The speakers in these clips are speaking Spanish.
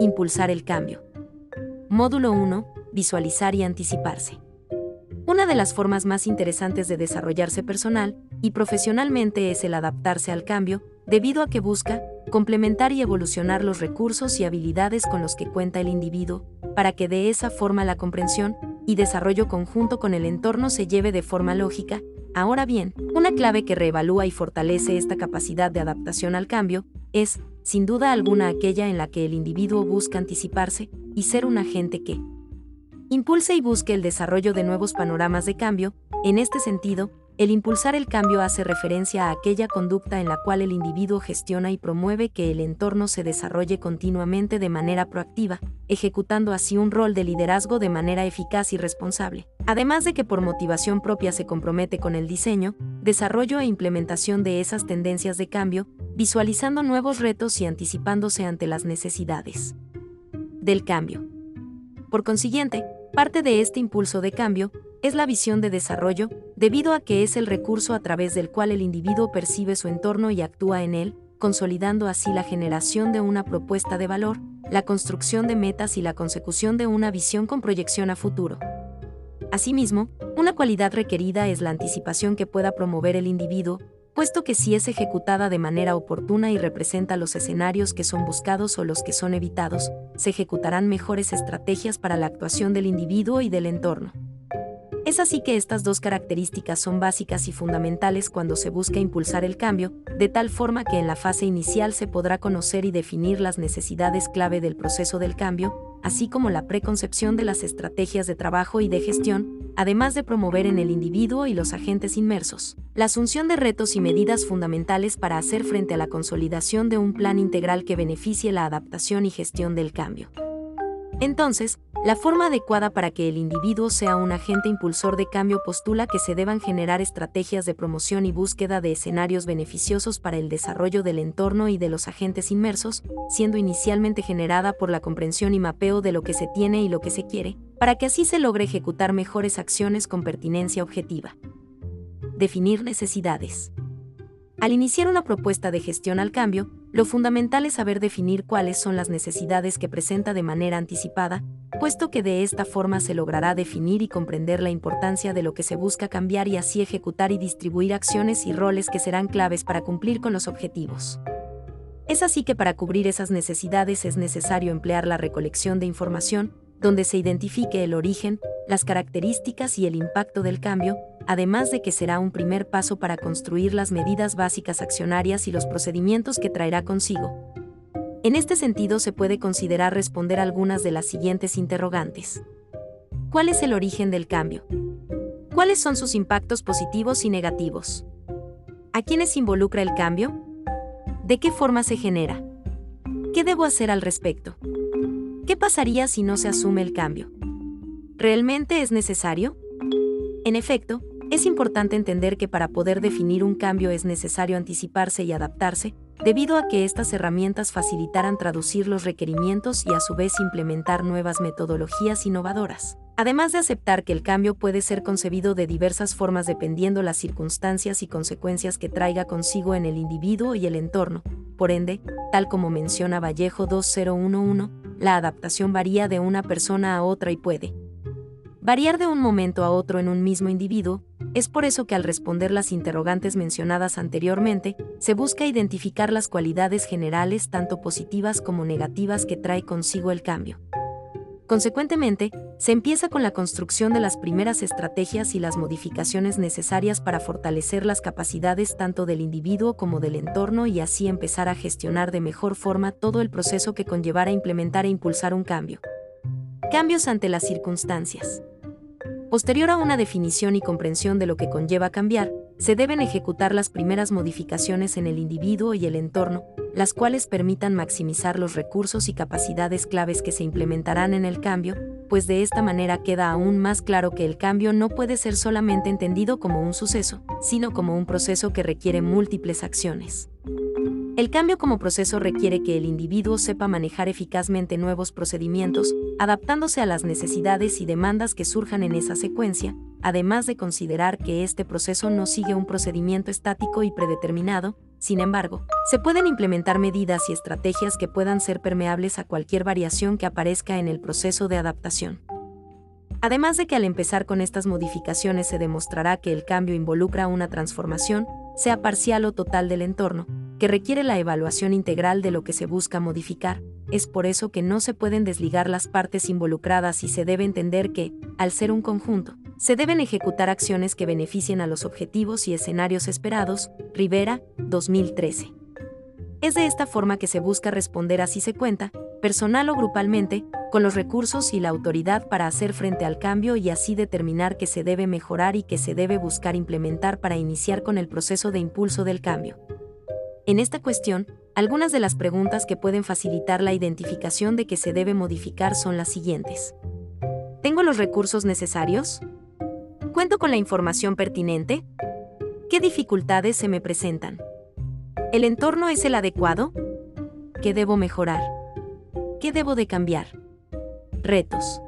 Impulsar el cambio. Módulo 1. Visualizar y anticiparse. Una de las formas más interesantes de desarrollarse personal y profesionalmente es el adaptarse al cambio, debido a que busca complementar y evolucionar los recursos y habilidades con los que cuenta el individuo, para que de esa forma la comprensión y desarrollo conjunto con el entorno se lleve de forma lógica. Ahora bien, una clave que reevalúa y fortalece esta capacidad de adaptación al cambio es, sin duda alguna, aquella en la que el individuo busca anticiparse y ser un agente que impulse y busque el desarrollo de nuevos panoramas de cambio. En este sentido, el impulsar el cambio hace referencia a aquella conducta en la cual el individuo gestiona y promueve que el entorno se desarrolle continuamente de manera proactiva, ejecutando así un rol de liderazgo de manera eficaz y responsable. Además de que por motivación propia se compromete con el diseño, desarrollo e implementación de esas tendencias de cambio, visualizando nuevos retos y anticipándose ante las necesidades del cambio. Por consiguiente, parte de este impulso de cambio es la visión de desarrollo, debido a que es el recurso a través del cual el individuo percibe su entorno y actúa en él, consolidando así la generación de una propuesta de valor, la construcción de metas y la consecución de una visión con proyección a futuro. Asimismo, una cualidad requerida es la anticipación que pueda promover el individuo, puesto que si es ejecutada de manera oportuna y representa los escenarios que son buscados o los que son evitados, se ejecutarán mejores estrategias para la actuación del individuo y del entorno. Es así que estas dos características son básicas y fundamentales cuando se busca impulsar el cambio, de tal forma que en la fase inicial se podrá conocer y definir las necesidades clave del proceso del cambio, así como la preconcepción de las estrategias de trabajo y de gestión, además de promover en el individuo y los agentes inmersos la asunción de retos y medidas fundamentales para hacer frente a la consolidación de un plan integral que beneficie la adaptación y gestión del cambio. Entonces, la forma adecuada para que el individuo sea un agente impulsor de cambio postula que se deban generar estrategias de promoción y búsqueda de escenarios beneficiosos para el desarrollo del entorno y de los agentes inmersos, siendo inicialmente generada por la comprensión y mapeo de lo que se tiene y lo que se quiere, para que así se logre ejecutar mejores acciones con pertinencia objetiva. Definir necesidades. Al iniciar una propuesta de gestión al cambio, lo fundamental es saber definir cuáles son las necesidades que presenta de manera anticipada, puesto que de esta forma se logrará definir y comprender la importancia de lo que se busca cambiar y así ejecutar y distribuir acciones y roles que serán claves para cumplir con los objetivos. Es así que para cubrir esas necesidades es necesario emplear la recolección de información, donde se identifique el origen, las características y el impacto del cambio, además de que será un primer paso para construir las medidas básicas accionarias y los procedimientos que traerá consigo. En este sentido se puede considerar responder algunas de las siguientes interrogantes. ¿Cuál es el origen del cambio? ¿Cuáles son sus impactos positivos y negativos? ¿A quiénes involucra el cambio? ¿De qué forma se genera? ¿Qué debo hacer al respecto? ¿Qué pasaría si no se asume el cambio? ¿Realmente es necesario? En efecto, es importante entender que para poder definir un cambio es necesario anticiparse y adaptarse, debido a que estas herramientas facilitarán traducir los requerimientos y a su vez implementar nuevas metodologías innovadoras. Además de aceptar que el cambio puede ser concebido de diversas formas dependiendo las circunstancias y consecuencias que traiga consigo en el individuo y el entorno. Por ende, tal como menciona Vallejo 2011, la adaptación varía de una persona a otra y puede variar de un momento a otro en un mismo individuo, es por eso que al responder las interrogantes mencionadas anteriormente, se busca identificar las cualidades generales tanto positivas como negativas que trae consigo el cambio. Consecuentemente, se empieza con la construcción de las primeras estrategias y las modificaciones necesarias para fortalecer las capacidades tanto del individuo como del entorno y así empezar a gestionar de mejor forma todo el proceso que conllevará implementar e impulsar un cambio. Cambios ante las circunstancias. Posterior a una definición y comprensión de lo que conlleva cambiar, se deben ejecutar las primeras modificaciones en el individuo y el entorno, las cuales permitan maximizar los recursos y capacidades claves que se implementarán en el cambio, pues de esta manera queda aún más claro que el cambio no puede ser solamente entendido como un suceso, sino como un proceso que requiere múltiples acciones. El cambio como proceso requiere que el individuo sepa manejar eficazmente nuevos procedimientos, adaptándose a las necesidades y demandas que surjan en esa secuencia, además de considerar que este proceso no sigue un procedimiento estático y predeterminado, Sin embargo, se pueden implementar medidas y estrategias que puedan ser permeables a cualquier variación que aparezca en el proceso de adaptación. Además de que al empezar con estas modificaciones se demostrará que el cambio involucra una transformación, sea parcial o total del entorno, que requiere la evaluación integral de lo que se busca modificar, es por eso que no se pueden desligar las partes involucradas y se debe entender que, al ser un conjunto, se deben ejecutar acciones que beneficien a los objetivos y escenarios esperados, Rivera, 2013. Es de esta forma que se busca responder así se cuenta, personal o grupalmente, con los recursos y la autoridad para hacer frente al cambio y así determinar qué se debe mejorar y qué se debe buscar implementar para iniciar con el proceso de impulso del cambio. En esta cuestión, algunas de las preguntas que pueden facilitar la identificación de que se debe modificar son las siguientes. ¿Tengo los recursos necesarios? ¿Cuento con la información pertinente? ¿Qué dificultades se me presentan? ¿El entorno es el adecuado? ¿Qué debo mejorar? ¿Qué debo de cambiar? Retos.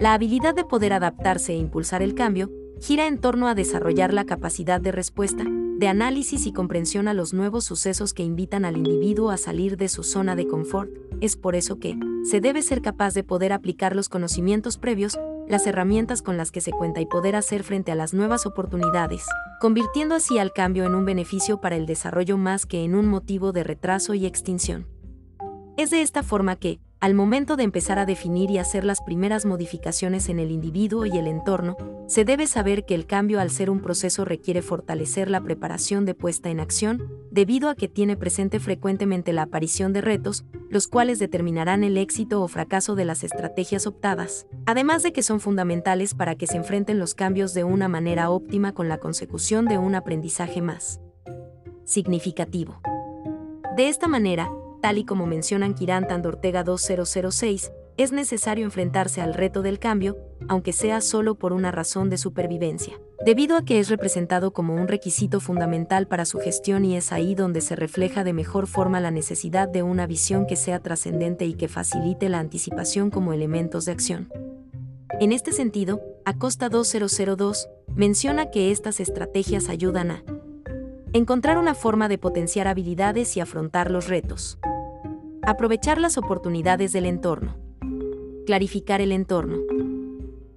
La habilidad de poder adaptarse e impulsar el cambio gira en torno a desarrollar la capacidad de respuesta, de análisis y comprensión a los nuevos sucesos que invitan al individuo a salir de su zona de confort. Es por eso que se debe ser capaz de poder aplicar los conocimientos previos las herramientas con las que se cuenta y poder hacer frente a las nuevas oportunidades, convirtiendo así al cambio en un beneficio para el desarrollo más que en un motivo de retraso y extinción. Es de esta forma que, al momento de empezar a definir y hacer las primeras modificaciones en el individuo y el entorno, se debe saber que el cambio al ser un proceso requiere fortalecer la preparación de puesta en acción, debido a que tiene presente frecuentemente la aparición de retos, los cuales determinarán el éxito o fracaso de las estrategias optadas, además de que son fundamentales para que se enfrenten los cambios de una manera óptima con la consecución de un aprendizaje más significativo. De esta manera, tal y como mencionan Kirantand Ortega 2006, es necesario enfrentarse al reto del cambio, aunque sea solo por una razón de supervivencia, debido a que es representado como un requisito fundamental para su gestión y es ahí donde se refleja de mejor forma la necesidad de una visión que sea trascendente y que facilite la anticipación como elementos de acción. En este sentido, Acosta 2002 menciona que estas estrategias ayudan a encontrar una forma de potenciar habilidades y afrontar los retos. Aprovechar las oportunidades del entorno. Clarificar el entorno.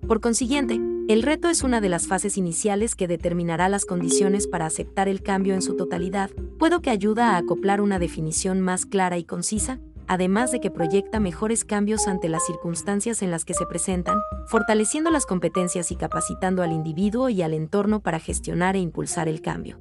Por consiguiente, el reto es una de las fases iniciales que determinará las condiciones para aceptar el cambio en su totalidad, puedo que ayuda a acoplar una definición más clara y concisa, además de que proyecta mejores cambios ante las circunstancias en las que se presentan, fortaleciendo las competencias y capacitando al individuo y al entorno para gestionar e impulsar el cambio.